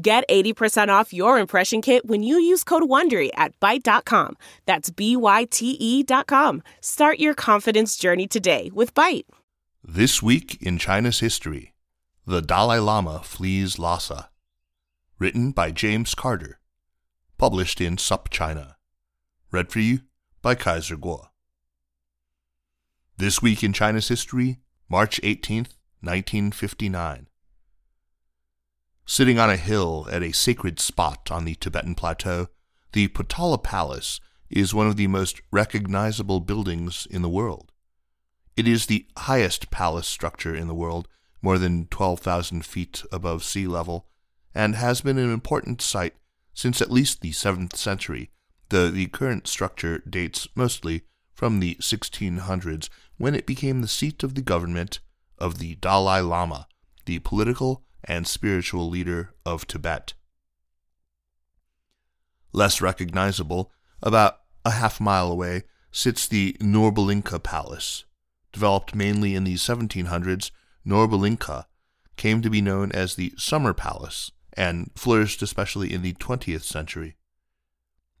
Get 80% off your impression kit when you use code WONDERY at Byte.com. That's B-Y-T-E dot com. Start your confidence journey today with Byte. This week in China's history, the Dalai Lama flees Lhasa. Written by James Carter. Published in Sup China. Read for you by Kaiser Kuo. This week in China's history, March 18th, 1959. Sitting on a hill at a sacred spot on the Tibetan plateau, the Potala Palace is one of the most recognizable buildings in the world. It is the highest palace structure in the world, more than 12,000 feet above sea level, and has been an important site since at least the 7th century, though the current structure dates mostly from the 1600s when it became the seat of the government of the Dalai Lama, the political and spiritual leader of Tibet. Less recognizable, about a half mile away, sits the Norbulingka Palace. Developed mainly in the 1700s, Norbulingka came to be known as the Summer Palace and flourished especially in the 20th century.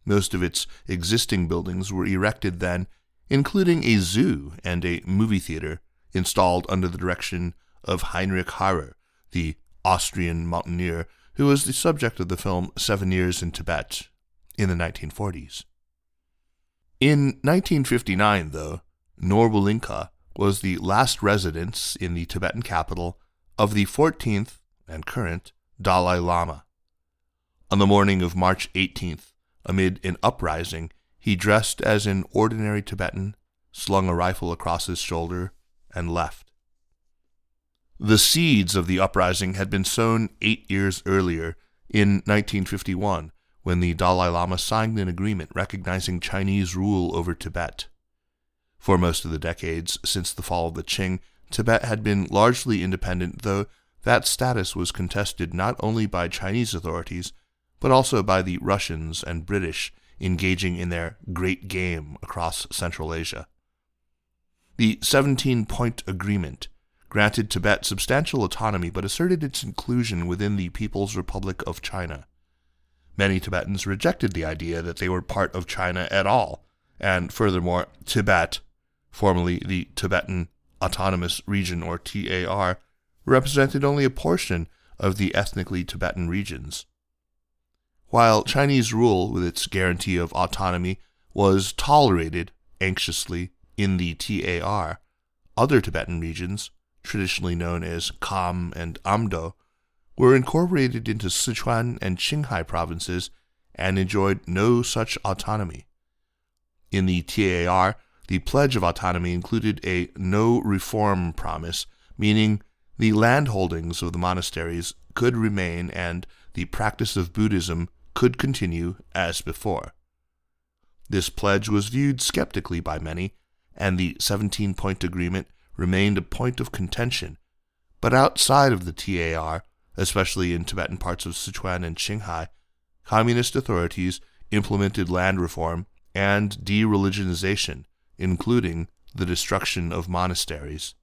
Most of its existing buildings were erected then, including a zoo and a movie theater installed under the direction of Heinrich Harrer, the Austrian mountaineer who was the subject of the film Seven Years in Tibet in the 1940s. In 1959, though, Norbulingka was the last residence in the Tibetan capital of the 14th and current Dalai Lama. On the morning of March 18th, amid an uprising, he dressed as an ordinary Tibetan, slung a rifle across his shoulder, and left. The seeds of the uprising had been sown eight years earlier, in 1951, when the Dalai Lama signed an agreement recognizing Chinese rule over Tibet. For most of the decades since the fall of the Qing, Tibet had been largely independent, though that status was contested not only by Chinese authorities, but also by the Russians and British engaging in their great game across Central Asia. The 17 point agreement granted Tibet substantial autonomy but asserted its inclusion within the People's Republic of China. Many Tibetans rejected the idea that they were part of China at all, and furthermore, Tibet, formerly the Tibetan Autonomous Region or TAR, represented only a portion of the ethnically Tibetan regions. While Chinese rule, with its guarantee of autonomy, was tolerated anxiously in the TAR, other Tibetan regions, traditionally known as Kham and Amdo, were incorporated into Sichuan and Qinghai provinces and enjoyed no such autonomy. In the TAR, the Pledge of Autonomy included a no reform promise, meaning the landholdings of the monasteries could remain and the practice of Buddhism could continue as before. This pledge was viewed skeptically by many, and the 17 point agreement remained a point of contention, but outside of the TAR, especially in Tibetan parts of Sichuan and Qinghai, communist authorities implemented land reform and de religionization, including the destruction of monasteries.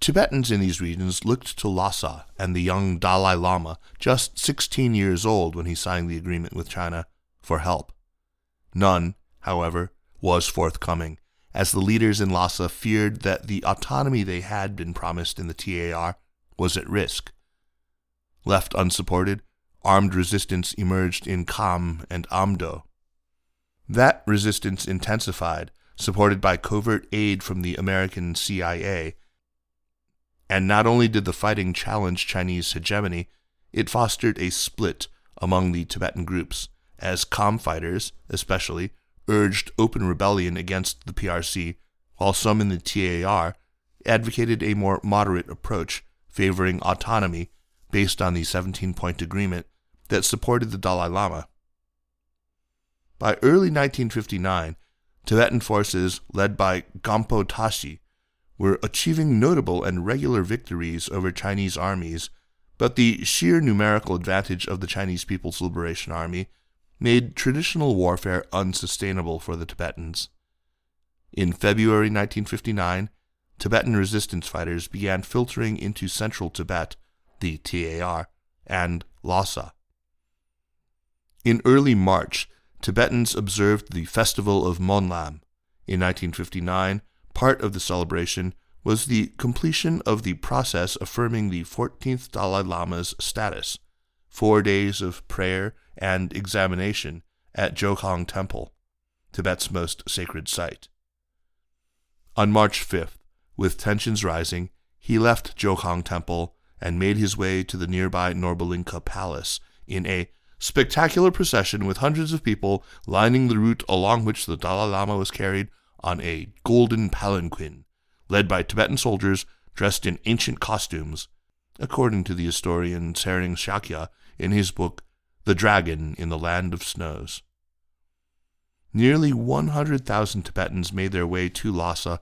Tibetans in these regions looked to Lhasa and the young Dalai Lama, just 16 years old when he signed the agreement with China, for help. None, however, was forthcoming, as the leaders in Lhasa feared that the autonomy they had been promised in the TAR was at risk. Left unsupported, armed resistance emerged in Kham and Amdo. That resistance intensified, supported by covert aid from the American CIA. And not only did the fighting challenge Chinese hegemony, it fostered a split among the Tibetan groups, as Kham fighters, especially, urged open rebellion against the PRC, while some in the TAR advocated a more moderate approach favoring autonomy based on the 17 point agreement that supported the Dalai Lama. By early 1959, Tibetan forces led by Gompo Tashi were achieving notable and regular victories over Chinese armies, but the sheer numerical advantage of the Chinese People's Liberation Army made traditional warfare unsustainable for the Tibetans. In February 1959, Tibetan resistance fighters began filtering into central Tibet, the TAR, and Lhasa. In early March, Tibetans observed the Festival of Monlam. In 1959, part of the celebration was the completion of the process affirming the 14th Dalai Lama's status, four days of prayer and examination at Jokhang Temple, Tibet's most sacred site. On March 5th, with tensions rising, he left Jokhang Temple and made his way to the nearby Norbulingka Palace in a spectacular procession with hundreds of people lining the route along which the Dalai Lama was carried on a golden palanquin, led by Tibetan soldiers dressed in ancient costumes, according to the historian Tsering Shakya in his book The Dragon in the Land of Snows. Nearly 100,000 Tibetans made their way to Lhasa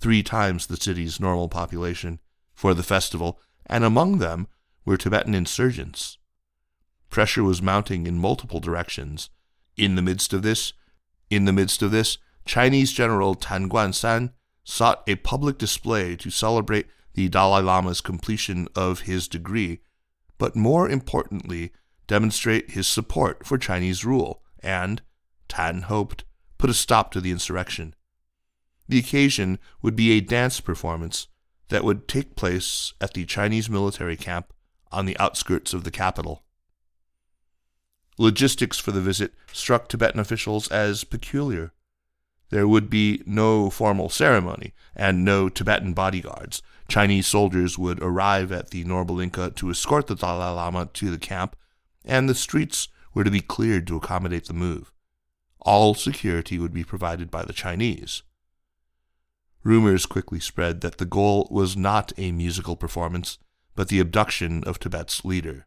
three times the city's normal population, for the festival, and among them were Tibetan insurgents. Pressure was mounting in multiple directions. In the midst of this, in the midst of this, Chinese General Tan Guan-san sought a public display to celebrate the Dalai Lama's completion of his degree, but more importantly, demonstrate his support for Chinese rule and, Tan hoped, put a stop to the insurrection. The occasion would be a dance performance that would take place at the Chinese military camp on the outskirts of the capital. Logistics for the visit struck Tibetan officials as peculiar. There would be no formal ceremony and no Tibetan bodyguards. Chinese soldiers would arrive at the Norbulingka to escort the Dalai Lama to the camp, and the streets were to be cleared to accommodate the move. All security would be provided by the Chinese. Rumors quickly spread that the goal was not a musical performance, but the abduction of Tibet's leader.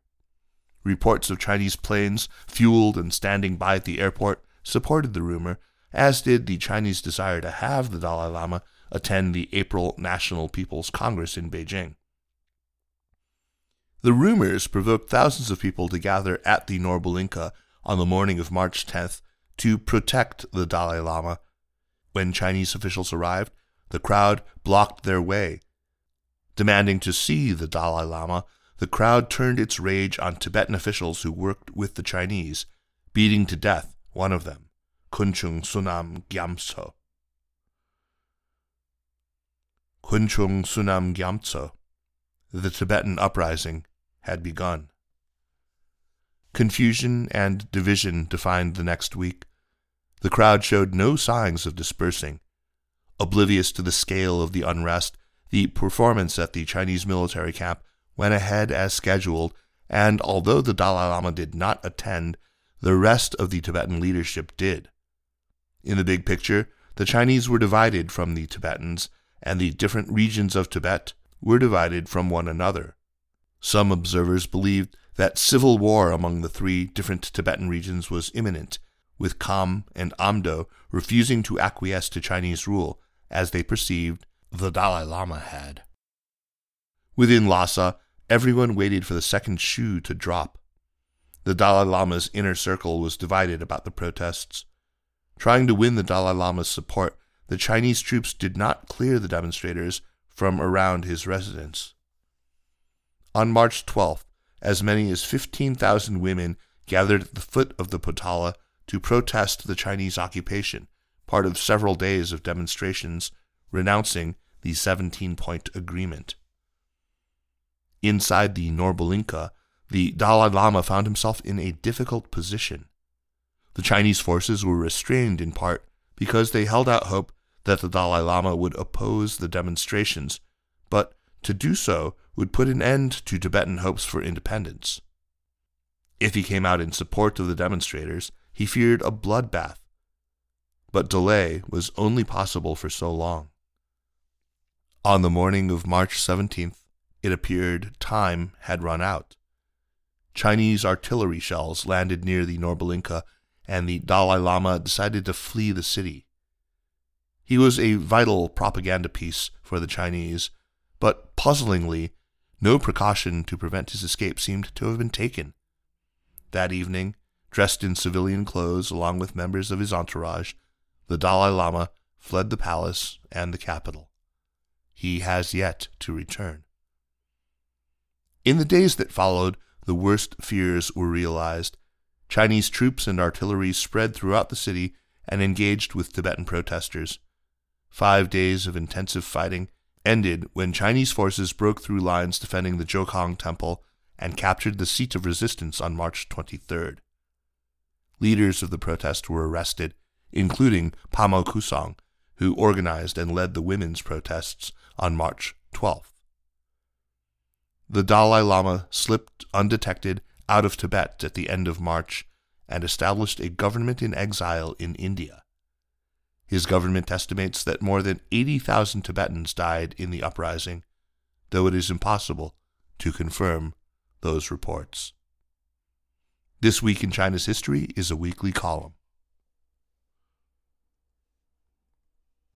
Reports of Chinese planes, fueled and standing by at the airport, supported the rumor, as did the Chinese desire to have the Dalai Lama attend the April National People's Congress in Beijing. The rumors provoked thousands of people to gather at the Norbulingka on the morning of March 10th to protect the Dalai Lama. When Chinese officials arrived, the crowd blocked their way. Demanding to see the Dalai Lama, the crowd turned its rage on Tibetan officials who worked with the Chinese, beating to death one of them, Kunchung Sunam Gyamtso. Kunchung Sunam Gyamtso. The Tibetan uprising had begun. Confusion and division defined the next week. The crowd showed no signs of dispersing. Oblivious to the scale of the unrest, the performance at the Chinese military camp went ahead as scheduled, and although the Dalai Lama did not attend, the rest of the Tibetan leadership did. In the big picture, the Chinese were divided from the Tibetans, and the different regions of Tibet were divided from one another. Some observers believed that civil war among the three different Tibetan regions was imminent, with Kham and Amdo refusing to acquiesce to Chinese rule as they perceived the Dalai Lama had. Within Lhasa, everyone waited for the second shoe to drop. The Dalai Lama's inner circle was divided about the protests. Trying to win the Dalai Lama's support, the Chinese troops did not clear the demonstrators from around his residence. On March 12th, as many as 15,000 women gathered at the foot of the Potala to protest the Chinese occupation part of several days of demonstrations renouncing the 17 point agreement. Inside the Norbulingka, the Dalai Lama found himself in a difficult position. The Chinese forces were restrained in part because they held out hope that the Dalai Lama would oppose the demonstrations, but to do so would put an end to Tibetan hopes for independence. If he came out in support of the demonstrators, he feared a bloodbath but delay was only possible for so long. On the morning of March 17th, it appeared time had run out. Chinese artillery shells landed near the Norbulingka, and the Dalai Lama decided to flee the city. He was a vital propaganda piece for the Chinese, but puzzlingly, no precaution to prevent his escape seemed to have been taken. That evening, dressed in civilian clothes along with members of his entourage, the Dalai Lama fled the palace and the capital. He has yet to return. In the days that followed, the worst fears were realized. Chinese troops and artillery spread throughout the city and engaged with Tibetan protesters. Five days of intensive fighting ended when Chinese forces broke through lines defending the Jokhang Temple and captured the seat of resistance on March 23rd. Leaders of the protest were arrested, including Pamo Kusang, who organized and led the women's protests on March 12th. The Dalai Lama slipped undetected out of Tibet at the end of March and established a government in exile in India. His government estimates that more than 80,000 Tibetans died in the uprising, though it is impossible to confirm those reports. This Week in China's History is a weekly column.